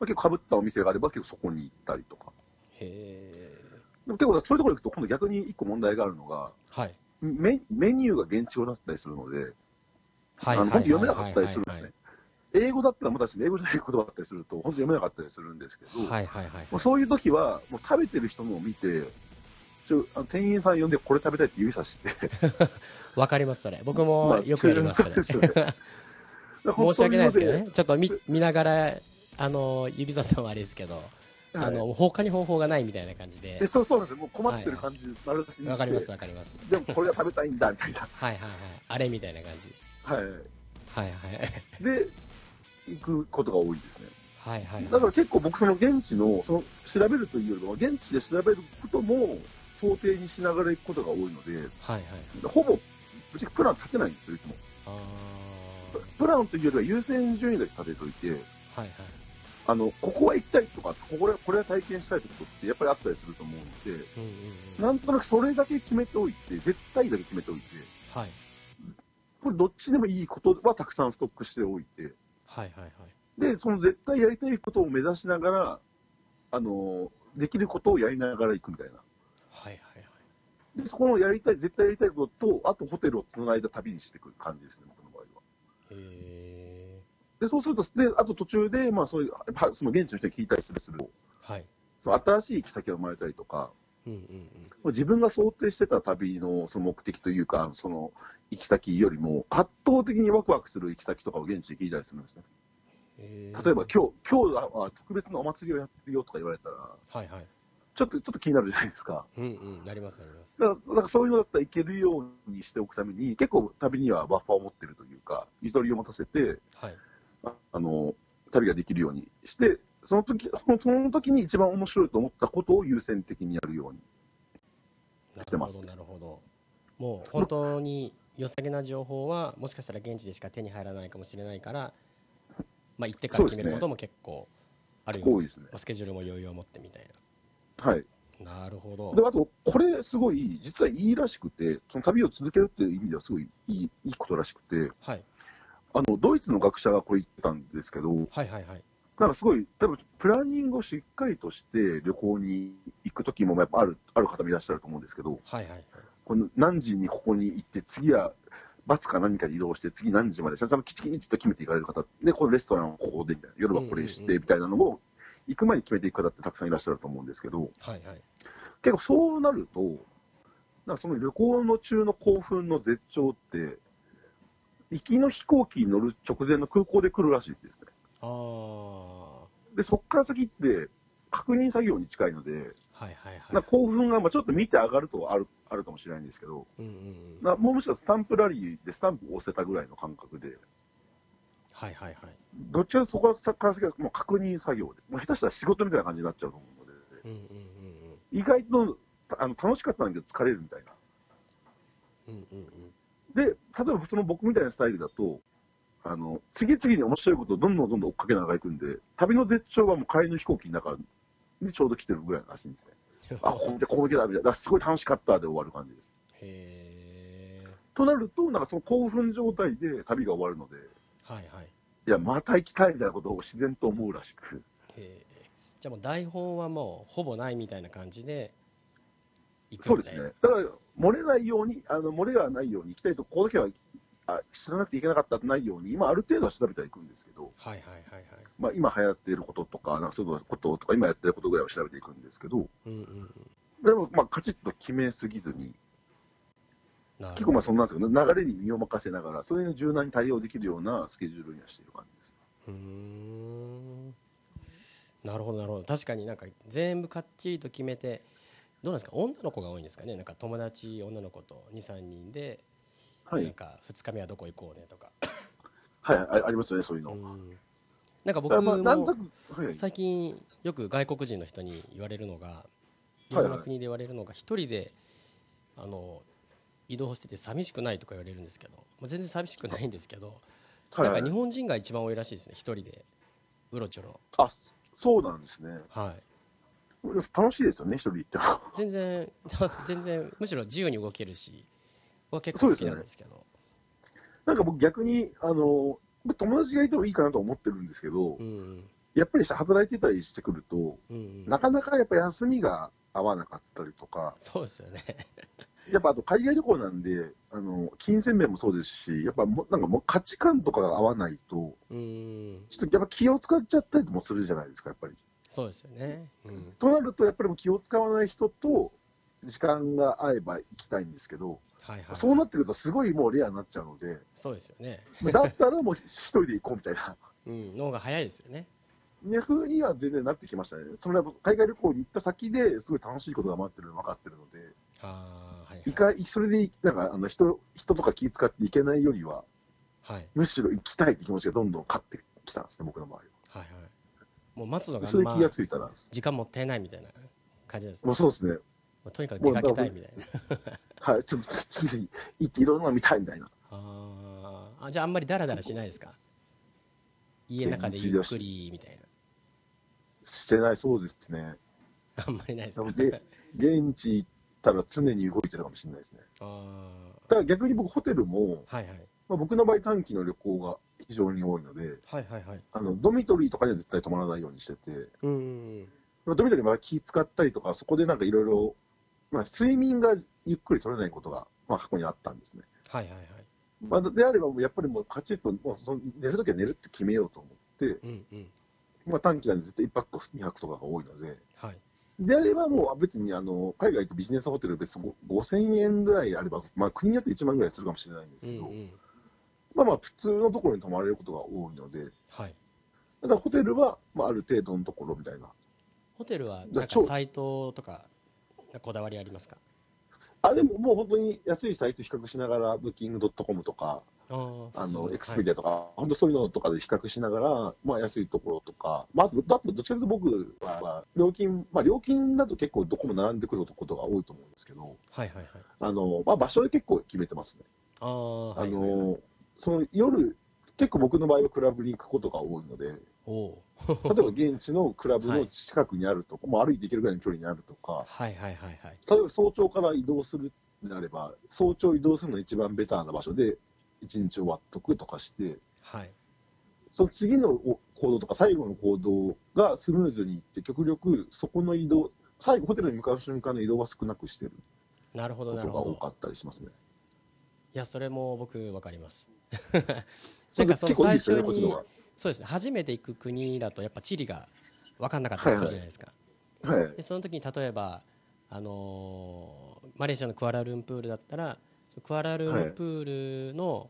あ、結構かぶったお店があれば、結構そこに行ったりとか。へえでも結構、そういうところ行くと、今度逆に一個問題があるのが、はい。メメニューが現地語だったりするので、はいあの本当読めなかったりするんですはね。英語だったらまだしも英語じゃない言葉だったりすると、本当読めなかったりするんですけど、いはいはいはい。もうそういう時は、もう食べてる人のを見て、ちょあの店員さん呼んでこれ食べたいって指さして、*laughs* わかりますそれ。僕まあもよくやりますそれそ申し訳ないですけど本ねちょっと見見ながらあの指さすのはあれですけど、あの他に方法がないみたいな感じで。でそうそうなんです。よもう困ってる感じ丸出しにわかりますわかります。でもこれが食べたいんだみたいな。はいはいはい。あれみたいな感じはい。はいはい。で、行くことが多いですね。はいはいだから結構僕、その現地の、その調べるというよりは、現地で調べることも想定にしながら行くことが多いので、はいはいほぼ、ぶっちゃけプラン立てないんですよ、いつも。あププランというよりは優先順位だけ立てといて、ーはいはい。あの、ここは行きたいとか、ここでこれは体験したいってことってやっぱりあったりすると思うので、うんうんうん。なんとなくそれだけ決めておいて、絶対だけ決めておいて、はいこれどっちでもいいことはたくさんストックしておいて、はいはいはい。で、その絶対やりたいことを目指しながら、あの、できることをやりながら行くみたいな。はいはいはい。で、そこのやりたい、絶対やりたいことと、あとホテルをつないだ旅にしていく感じですね、僕の場合は。へで、そうすると、で、あと途中で、まあそういう、はその現地の人に聞いたりすると、ーはい。その新しい行き先が生まれたりとか、うんうんうん。自分が想定してた旅のその目的というか、その行き先よりも圧倒的にワクワクする行き先とかを現地で聞いたりするんですね。へー。例えば今日、今日は特別なお祭りをやってるよとか言われたら、はいはい。ちょっと、ちょっと気になるじゃないですか。うんうんなりますなります。だから、だからそういうのだったらいけるようにしておくために、結構旅にはバッファーを持ってるというか、ゆとりを持たせて、はい。ああの、旅ができるようにして、その時、そ *laughs* のその時に一番面白いと思ったことを優先的にやるように。なしてまするほどなるほどもう本当に良さげな情報はもしかしたら現地でしか手に入らないかもしれないから、まあ、行ってから決めることも結構あるよ多いですね。スケジュールも余裕を持ってみたいはい。ななるほどで、あと、これすごい、実はいいらしくて、その旅を続けるっていう意味ではすごいいいいいことらしくて、はいあの、ドイツの学者がこれ言ってたんですけど、はいはいはいなんかすごい、多分プランニングをしっかりとして旅行に行くときもやっぱある、ある方もいらっしゃると思うんですけど、はいはいはい。この何時にここに行って、次はバスか何かで移動して、次何時まで、ちゃんときちきちっと決めていかれる方、で、このレストランはここでみたいな、夜はこれしてみたいなのを、行く前に決めていく方ってたくさんいらっしゃると思うんですけど、はいはい。結構そうなると、なんかその旅行の中の興奮の絶頂って、行きの飛行機に乗る直前の空港で来るらしいですね。ああはで、そこから先って確認作業に近いので、いはいはい。なんか興奮がまあちょっと見て上がるとはあるあるかもしれないんですけど、うんうんうん。なもうむしろスタンプラリーでスタンプを押せたぐらいの感覚で、はいはいはい。どっちかとそこから先はもう確認作業で、もう下手したら仕事みたいな感じになっちゃうと思うので、うんうんうん意外とたあの楽しかったんだけど疲れるみたいな。うんうんうんうん。で、例えばその僕みたいなスタイルだと、あの、次々に面白いことをどんどんどんどん追っかけながら行くんで、旅の絶頂はもう帰りの飛行機の中にちょうど来てるぐらいらしいんですね。あ、ここ見て、ここだ、みたいな。だすごい楽しかったで終わる感じです。へえとなると、なんかその興奮状態で旅が終わるので、はいはいいや、また行きたいみたいなことを自然と思うらしく。へえじゃあもう台本はもうほぼないみたいな感じで行くそうですね。だから、漏れないように、あの、漏れがないように行きたいと、ここだけは、あ、知らなくていけなかったないように、今ある程度は調べてはいくんですけど、はいはいはいはい。まあ今流行っていることとか、なんかそういうこととか、今やってることぐらいは調べていくんですけど、うんうんうん。でも、まあ、カチッと決めすぎずに、結構まあ、そんなんですけど、流れに身を任せながら、それに柔軟に対応できるようなスケジュールにはしている感じです。うーん。なるほどなるほど。確かになんか全部かっちりと決めてどうなんですか？女の子が多いんですかね？なんか友達女の子と23人で、はい。なんか2日目はどこ行こうねとか、はい、あありますよね、そういうの。うんなんか僕も。最近よく外国人の人に言われるのがいはいろんな国で言われるのが一人であの移動してて寂しくないとか言われるんですけど、まあ、全然寂しくないんですけどはいなんか日本人が一番多いらしいですね一人でうろちょろあ、そうなんですね。はい楽しいですよね、一人で行っても。全然 *laughs* 全然むしろ自由に動けるし僕は結構好きなんですけど。なんか僕逆に、あの、友達がいてもいいかなと思ってるんですけど、うんやっぱり働いてたりしてくると、うんうん。なかなかやっぱ休みが合わなかったりとか、そうですよね。*laughs* やっぱあと海外旅行なんで、あの、金銭面もそうですし、やっぱもうなんかもう価値観とかが合わないと、うんちょっとやっぱ気を使っちゃったりもするじゃないですか、やっぱり。そうですよね。うん。となると、やっぱり気を使わない人と時間が合えば行きたいんですけど、はいはいそうなってくるとすごいもうレアになっちゃうので、そうですよねだったらもう一人で行こうみたいな。*laughs* うんの方が早いですよねいう風には全然なってきましたね。それは海外旅行に行った先ですごい楽しいことが待ってるの分かってるので、ああはいいかそれでなんかあの人人とか気遣っていけないよりは、はいむしろ行きたいって気持ちがどんどん勝ってきたんですね、僕の場合は。はいはいもう待つのがそれで気がついたら、時間もったいないみたいな感じですねもうそうですね。とにかく出かけたいみたいな。*laughs* はい、ちょっとつい行っていろんなの見たいみたいな。あー。あじゃああんまりダラダラしないですか？家の中でゆっくりみたいしてない、そうですね。なあんまりないですか？で、現地行ったら常に動いてるかもしれないですね。あただ逆に僕、ホテルも、あはいはい。まあ、僕の場合短期の旅行が非常に多いので、はいはいはい。あの、ドミトリーとかには絶対泊まらないようにしてて、うんドミトリーまあ気使ったりとか、そこでなんかいろいろ、まあ、睡眠がゆっくり取れないことが、まあ、過去にあったんですね。はいはいはい。まあ、であれば、やっぱりもうカチッと、もうその寝るときは寝るって決めようと思って、うんうん。まあ、短期なんで絶対1泊2泊とかが多いので、はい。であればもう別にあの海外とビジネスホテル別に5000円ぐらいあれば、まあ、国によって1万ぐらいするかもしれないんですけど、うんうん。まあまあ普通のところに泊まれることが多いので、はい。ただホテルは、まあ、ある程度のところみたいな。ホテルはなんかサイトとかこだわりありますか？あ、でももう本当に安いサイト比較しながら、ブッキングドットコムとか、あの、エクスペリアとか、本当そういうのとかで比較しながら、まあ安いところとか、まあ、あと、だとどっちかというと僕は、まあ料金、まあ料金だと結構どこも並んでくることが多いと思うんですけど、はいはいはい。あの、まあ場所で結構決めてますね。ああはあいはいはい。の、その夜、結構僕の場合はクラブに行くことが多いので、おお例えば現地のクラブの近くにあるとか、もう歩いて行けるぐらいの距離にあるとか、はいはいはいはい。例えば早朝から移動するんであれば、早朝移動するのが一番ベターな場所で、一日終わっとくとかして、はい。その次の行動とか最後の行動がスムーズにいって、極力そこの移動、最後ホテルに向かう瞬間の移動は少なくしてる。なるほどなるほど。が多かったりしますね。いやそれも僕わかります。なんかその最初にそうですね初めて行く国だとやっぱ地理が分かんなかったりするじゃないですか、が。はい。でその時に例えば、あのーマレーシアのクアラルンプールだったらクアラルンプールの,、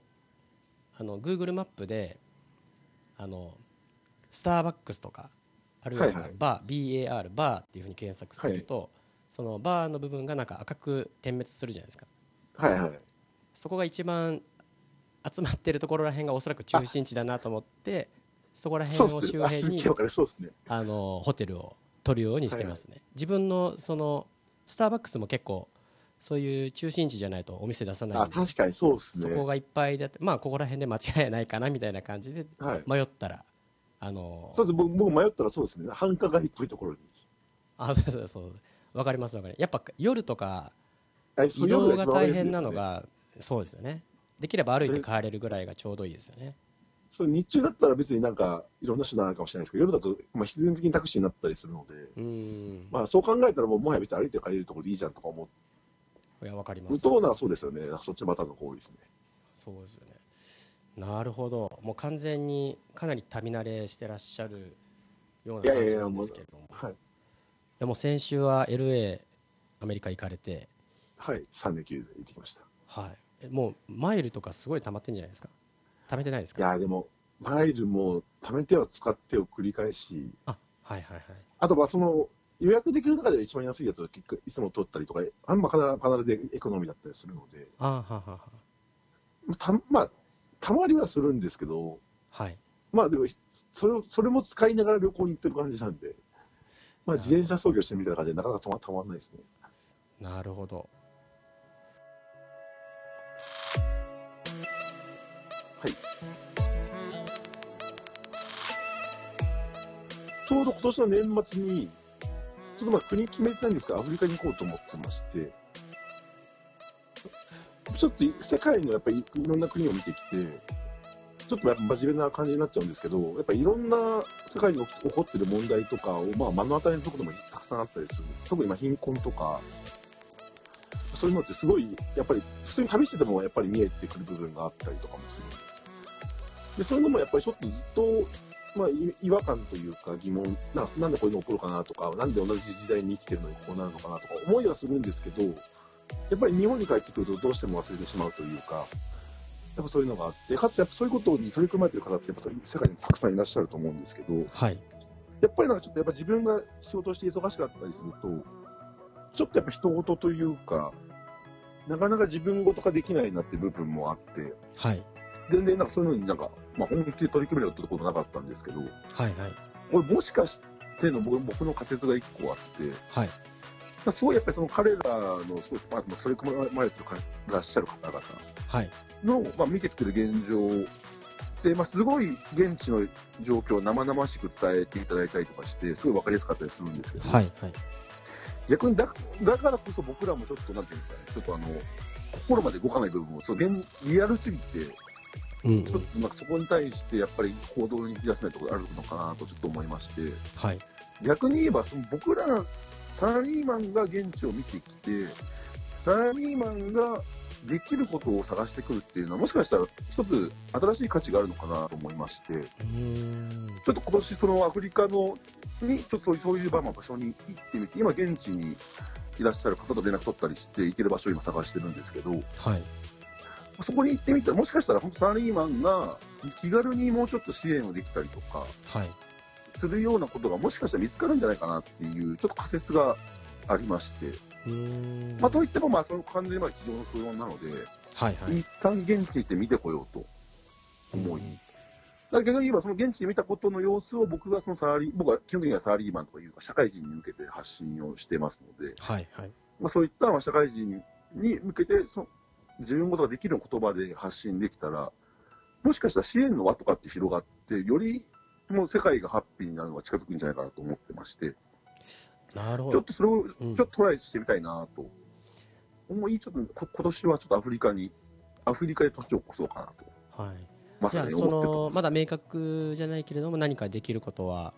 あの Google マップであのスターバックスとかあるいはなんかはいはいバー BAR バーっていうふうに検索すると、そのバーの部分がなんか赤く点滅するじゃないですかはいはい。そこが一番集まってるところらへんがおそらく中心地だなと思ってそこら辺をそうですね。あ、周辺に。あのホテルを取るようにしてますね、自分のそのスターバックスも結構そういう中心地じゃないとお店出さないあ、確かにそうですね。そこがいっぱいでまあここら辺で間違いないかなみたいな感じではい。迷ったらあのそうです僕僕迷ったらそうですね。繁華街っぽいところに。あそうそうそうわかりますわかりますやっぱ夜とかあ移動が大変なの。がそうですよねできれば歩いて帰れるぐらいがちょうどいいですよねそう日中だったら別になんかいろんな手段あるかもしれないですけど、夜だと、まあ、必然的にタクシーになったりするので、うーん、まあ、そう考えたらもうもはや別に歩いて帰れるところでいいじゃんとか思いやわかりまうすとならそうですよね。そっちのパターンの方が多いですね。そうですよねなるほどもう完全にかなり旅慣れしてらっしゃるような感じなんですけれどもはい。でも先週は LA アメリカ行かれてはい。3連休で行ってきました。はいえもうマイルとかすごい溜まってんじゃないですか？溜めてないですか？いやーでも、マイルも貯めては使ってを繰り返し、あはいはいはい。あとまあその予約できる中では一番安いやつを結構いつも取ったりとか、あんま必ず必ずエコノミーだったりするので、あはははたまあ、たまりはするんですけど、はい。まあでも、それをそれも使いながら旅行に行ってる感じなんで、まあ自転車操業してみたいな感じでなかなかたまたまんないですね。なるほどはい。ちょうど今年の年末に、ちょっとまあ国決めてないんですが、アフリカに行こうと思ってまして、ちょっと世界のやっぱりいろんな国を見てきて、ちょっとやっぱ真面目な感じになっちゃうんですけど、やっぱいろんな世界に起こってる問題とかを、まあ、目の当たりにすることもたくさんあったりするんです。特に今貧困とか、そういうのってすごい、やっぱり普通に旅しててもやっぱり見えてくる部分があったりとかもするんで。で、そういうのもやっぱりちょっとずっと、まあ、違和感というか疑問な、なんでこういうの起こるかなとか、なんで同じ時代に生きてるのにこうなるのかなとか思いはするんですけど、やっぱり日本に帰ってくるとどうしても忘れてしまうというか、やっぱそういうのがあって、かつやっぱそういうことに取り組まれてる方ってやっぱ世界にたくさんいらっしゃると思うんですけど、はい、やっぱりなんかちょっとやっぱ自分が仕事して忙しかったりすると、ちょっとやっぱ人事というか、なかなか自分事ができないなって部分もあって、はい、全然なんかそういうのになんか、まあ、本気で取り組めるってことなかったんですけど、はいはい、これもしかしての僕僕の仮説が一個あって、はい、すごいやっぱりその彼らのすごい、まあ、取り組まれてらっしゃる方々の、はい、まあ、見てきてる現状で、まあ、すごい現地の状況を生々しく伝えていただいたりとかして、すごい分かりやすかったりするんですけど、はいはい、逆にだだからこそ僕らもちょっと、なんていうんですかね、ちょっとあの、心まで動かない部分も、そのリアルすぎて、うん、ちょっとなんかそこに対してやっぱり行動に引き出せないところあるのかなとちょっと思いまして、はい、逆に言えばその僕らサラリーマンが現地を見てきてサラリーマンができることを探してくるっていうのはもしかしたら一つ新しい価値があるのかなと思いまして。ちょっと今年そのアフリカのにちょっとそういう場所に行ってみて今現地にいらっしゃる方と連絡取ったりして行ける場所を今探してるんですけど、はい、そこに行ってみたら、もしかしたら本当サラリーマンが気軽にもうちょっと支援をできたりとか、はい、するようなことがもしかしたら見つかるんじゃないかなっていう、ちょっと仮説がありまして、まあ、といっても、まあ、その完全にまあ机上の不穏なので、はいはい、一旦現地行って見てこようと思い、だ逆に言えば、その現地で見たことの様子を僕がそのサラリー、僕は基本的にはサラリーマンとかいう社会人に向けて発信をしてますので、はいはい。まあ、そういったまあ社会人に向けてそ自分ごとができる言葉で発信できたら、もしかしたら支援の輪とかって広がって、よりもう世界がハッピーになるのが近づくんじゃないかなと思ってまして、なるほど。ちょっとそれをちょっとトライしてみたいなと、思い、ちょっと今年はちょっとアフリカに、アフリカで年を越そうかなと。はい。まじゃあそのまだ明確じゃないけれども何かできることは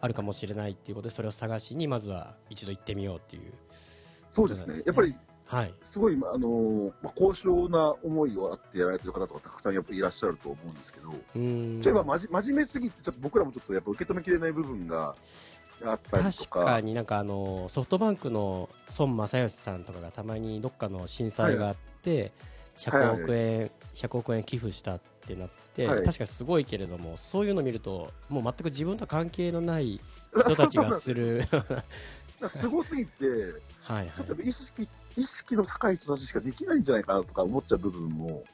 あるかもしれないっていうことでそれを探しにまずは一度行ってみようっていう、ね、そうですね。やっぱりはい、すごい、あのまあ、高尚な思いをあってやられてる方とかたくさんやっぱいらっしゃると思うんですけど、うん。例えば真面目すぎて、ちょっと僕らもちょっとやっぱ受け止めきれない部分があったりとか。確かになんかあのソフトバンクの孫正義さんとかがたまにどっかの震災があって、100億円、はい、100億円寄付したってなって、はい、確かすごいけれども、そういうのを見ると、もう全く自分と関係のない人たちがする。*laughs* すごすぎて、*laughs* はいはい、ちょっと意識意識の高い人たちしかできないんじゃないかなとか思っちゃう部分も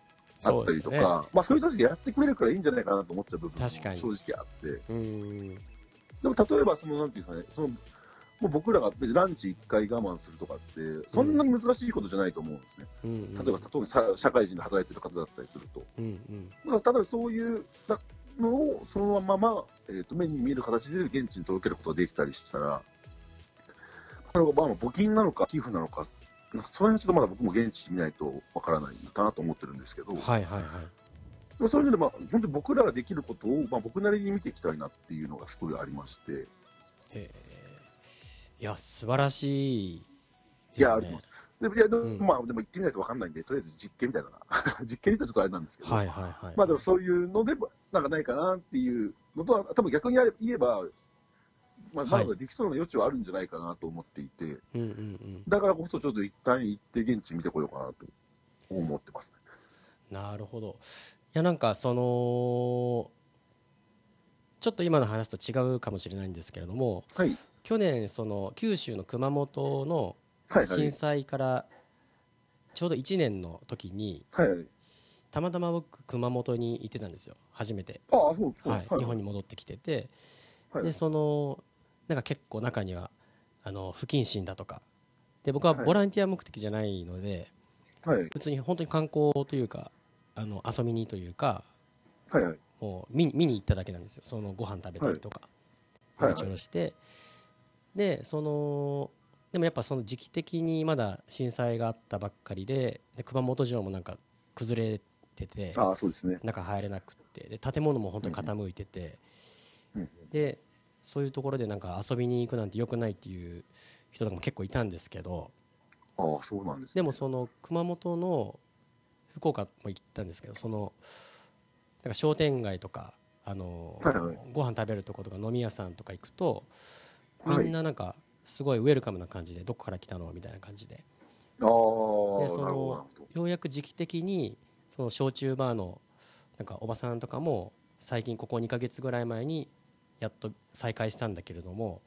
あったりとか、ね、まあそういう人たちがやってくれるからいいんじゃないかなと思っちゃう部分も正直あって。でも例えばその、なんていうんですかね、そのもう僕らが別にランチ1回我慢するとかって、そんなに難しいことじゃないと思うんですね。うん、例えば、特に社会人で働いてる方だったりすると。うんうん、だから、ただそういうのをそのまま、えーと、目に見える形で現地に届けることができたりしたら、それはまあ募金なのか寄付なのかその辺はちょっとまだ僕も現地見ないとわからないかなと思ってるんですけど、はいはいはい。そういうので、まあ、本当に僕らができることを、まあ、僕なりに見ていきたいなっていうのがすごいありまして。えー、いや、素晴らしい、ね、いや、あります。でも、いや、でも、うん、まあ、でも行ってみないとわかんないんで、とりあえず実験みたいな。*laughs* 実験に言ったらちょっとあれなんですけど。はいはいはい。まあでもそういうので、なんかないかなっていうのとは、多分逆に言えば、まあ、まだできそうな余地はあるんじゃないかなと思っていて、うんうんうん、だからこそちょっと一旦行って現地見てこようかなと思ってます、ね、なるほど。いや、なんかその、ちょっと今の話と違うかもしれないんですけれども、はい、去年、その九州の熊本の震災からちょうど1年の時に、はいはい、たまたま僕、熊本に行ってたんですよ、初めて。あそうそう、はい、日本に戻ってきてて、でそのなんか結構中にはあの不謹慎だとか。で僕はボランティア目的じゃないので、はい、普通に本当に観光というかあの遊びにというか、はいはい、もう見見に行っただけなんですよ。そのご飯食べたりとか、うろちょろして、でそのでもやっぱその時期的にまだ震災があったばっかりでで熊本城もなんか崩れててああ、そうですね。中入れなくってで建物も本当に傾いてて、うん。でそういうところでなんか遊びに行くなんて良くないっていう人とかも結構いたんですけどああ、そうなんですね。でもその熊本の福岡も行ったんですけどそのなんか商店街とかあの、はいはいご飯食べるとことか飲み屋さんとか行くとはいみんななんかすごいウェルカムな感じでどこから来たのみたいな感じであでその。ようやく時期的にその焼酎バーのなんかおばさんとかも最近ここ2ヶ月ぐらい前にやっと再開したんだけれども。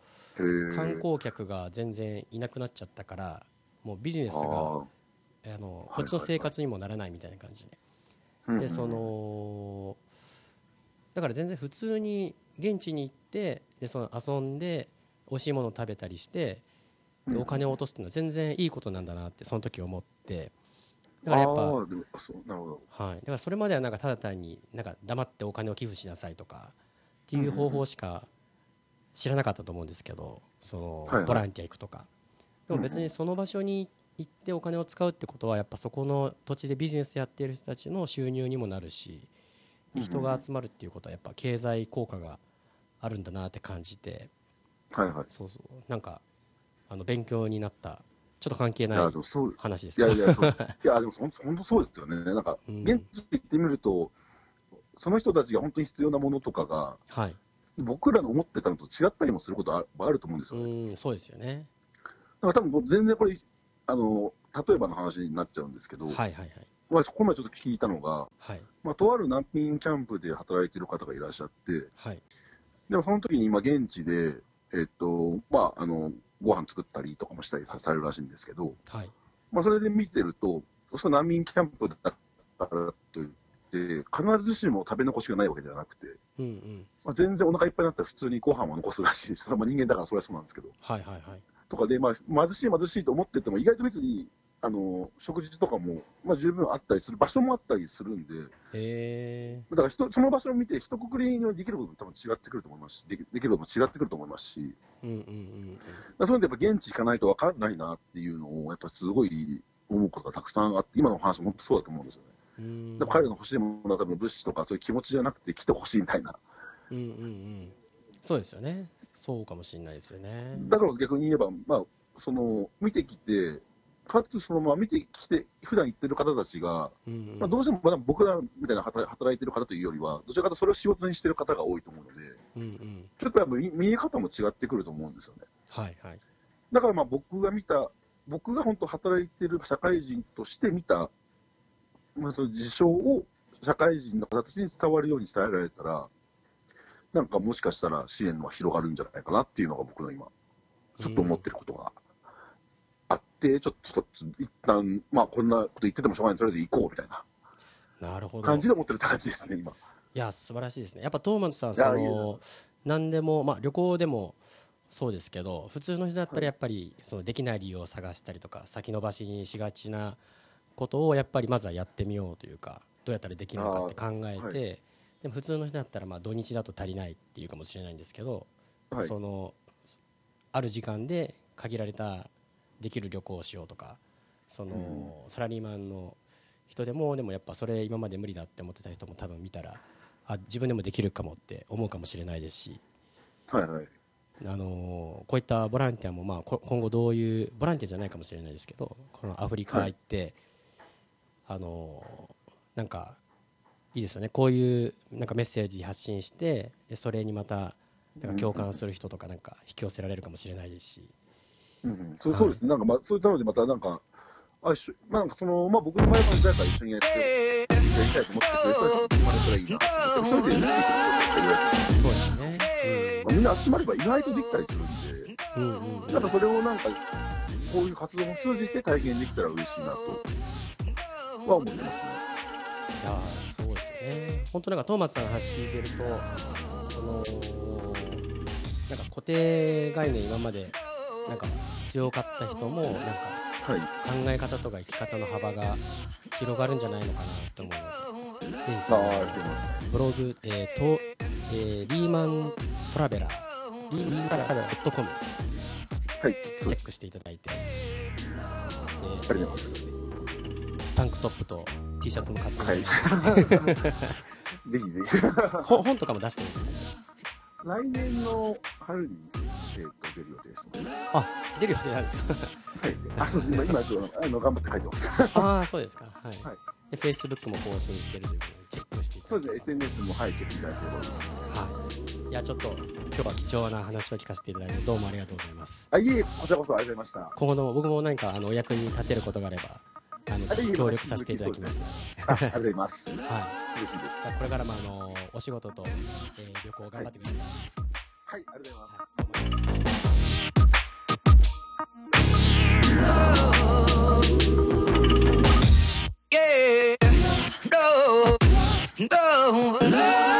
観光客が全然いなくなっちゃったからもうビジネスがああのこっちの生活にもならないみたいな感じで。でそ、のだから全然普通に現地に行ってでその遊んで美味しいものを食べたりしてでお金を落とすっていうのは全然いいことなんだなってその時思って。だからやっぱ。はい、だからそれまではなんかただ単になんか黙ってお金を寄付しなさいとかっていう方法しか知らなかったと思うんですけどそのボランティア行くとか。でも別にその場所に行ってお金を使うってことはやっぱそこの土地でビジネスやっている人たちの収入にもなるし人が集まるっていうことはやっぱ経済効果があるんだなって感じて。はいはい。そうそう。なんかあの勉強になったちょっと関係ない話ですけどいやいや、いや、でも本当そうですよね。なんか、うん。現地行ってみると、その人たちが本当に必要なものとかが、はい。僕らの思ってたのと違ったりもすることああると思うんですよね。うんそうですよね。だから多分僕全然これ、あの、例えばの話になっちゃうんですけど、はいはいはい。まあ、この前ちょっと聞いたのが、はい。まあ、とある難民キャンプで働いてる方がいらっしゃって、はい。でもその時に今現地で、えっと、まあ、あの、ご飯作ったりとかもしたりされるらしいんですけど、はい。まあ、それで見てると、その難民キャンプだからといって、必ずしも食べ残しがないわけではなくて、うんうんまあ、全然お腹いっぱいになったら普通にご飯を残すらしいです。それはまあ人間だからそれはそうなんですけど。はいはいはいとかで、まあ、貧しい貧しいと思ってても、意外と別に、あの、食事とかも、まあ、十分あったりする場所もあったりするんで、えだから人、その場所を見て、一括りにできることも多分違ってくると思いますし、できできることも違ってくると思いますし、ー、うんうんうんだそういうのでやっぱ現地行かないと分かんないなっていうのを、やっぱすごい思うことがたくさんあって、今のお話も本当そうだと思うんですよね。うん。うんだから彼らの欲しいものは多分物資とかそういう気持ちじゃなくて来てほしいみたいな。うんうんうん。そうですよね。そうかもしれないですよね。だから逆に言えば、まあ、その、見てきて、かつそのまま見てきて、普段行ってる方たちが、うんうん。まあ、どうしてもまだ僕らみたいな働働いてる方というよりは、どちらかというとそれを仕事にしてる方が多いと思うので、うんうん。ちょっとやっぱ見見え方も違ってくると思うんですよね。はいはい。だからまあ僕が見た、僕が本当働いてる社会人として見た、まあ、その事象を社会人の方たちに伝わるように伝えられたら、なんかもしかしたら支援は広がるんじゃないかなっていうのが僕の今、ちょっと思ってることがあって、ちょっと一旦、まあこんなこと言っててもしょうがない、とりあえず行こうみたいななるほど。感じで思ってるって感じですね、今。いや素晴らしいですね。やっぱトーマスさんその何でもまあ旅行でもそうですけど普通の人だったらやっぱりそのできない理由を探したりとか先延ばしにしがちなことをやっぱりまずはやってみようというかどうやったらできるのかって考えて、はでも普通の人だったらまあ土日だと足りないっていうかもしれないんですけど、はい。そのある時間で限られたできる旅行をしようとかその、サラリーマンの人でもでもやっぱそれ今まで無理だって思ってた人も多分見たらあ自分でもできるかもって思うかもしれないですし、はいはい。あのこういったボランティアもまあこ今後どういうボランティアじゃないかもしれないですけどこのアフリカ行って、あのなんかいいですよね。こういうなんかメッセージ発信してでそれにまたなんか共感する人とかなんか引き寄せられるかもしれないですし、うんうん、そうそうですね、なんかまあ、そういったので、またなんか、あ一緒まあ、なんかその、まあ、僕の前の誰か一緒にやって、やりたいと思ってくれたら、生まれたらいいな一人でできることってるそうですよね、まあ、みんな集まれば意外とできたりするんで、うんうん。うんうんなんかそれをなんか、こういう活動を通じて体験できたら嬉しいなとは思ってますね。いやーそうですよね本当なんかトーマスさんの話聞いてるとそのなんか固定概念今までなんか強かった人もなんか。考え方とか生き方の幅が広がるんじゃないのかなと思うのでぜひそ、の。ブログ、えーとえーリーマントラベラーリリンガラベラ .com はい、チェックしていただいて、ありがとうございます。タンクトップと T シャツも買ってはい。*laughs* ぜひぜひ。ほ本とかも出してるんですか？来年の春に、えっ、と、出る予定ですので。あ出る予定なんですか？はい。あ、そうです。今、今、ちょっと、あの、頑張って書いてます。ああそうですかはい、はいで Facebook も更新してるということでチェックしてそうですね。SNS も、はい、チェックいただければ嬉しいです。はいいやちょっと今日は貴重な話を聞かせていただいてどうもありがとうございますあ、いえ、こちらこそありがとうございました。今後とも僕も何かあのお役に立てることがあればあのぜひ協力させていただきます。のあ、ありがとうございます。で、*laughs* はい。嬉しいです。これからもあのお仕事と、えー旅行頑張ってください、はい、ありがとうございます。はいありがとうございます Yeah, no, no,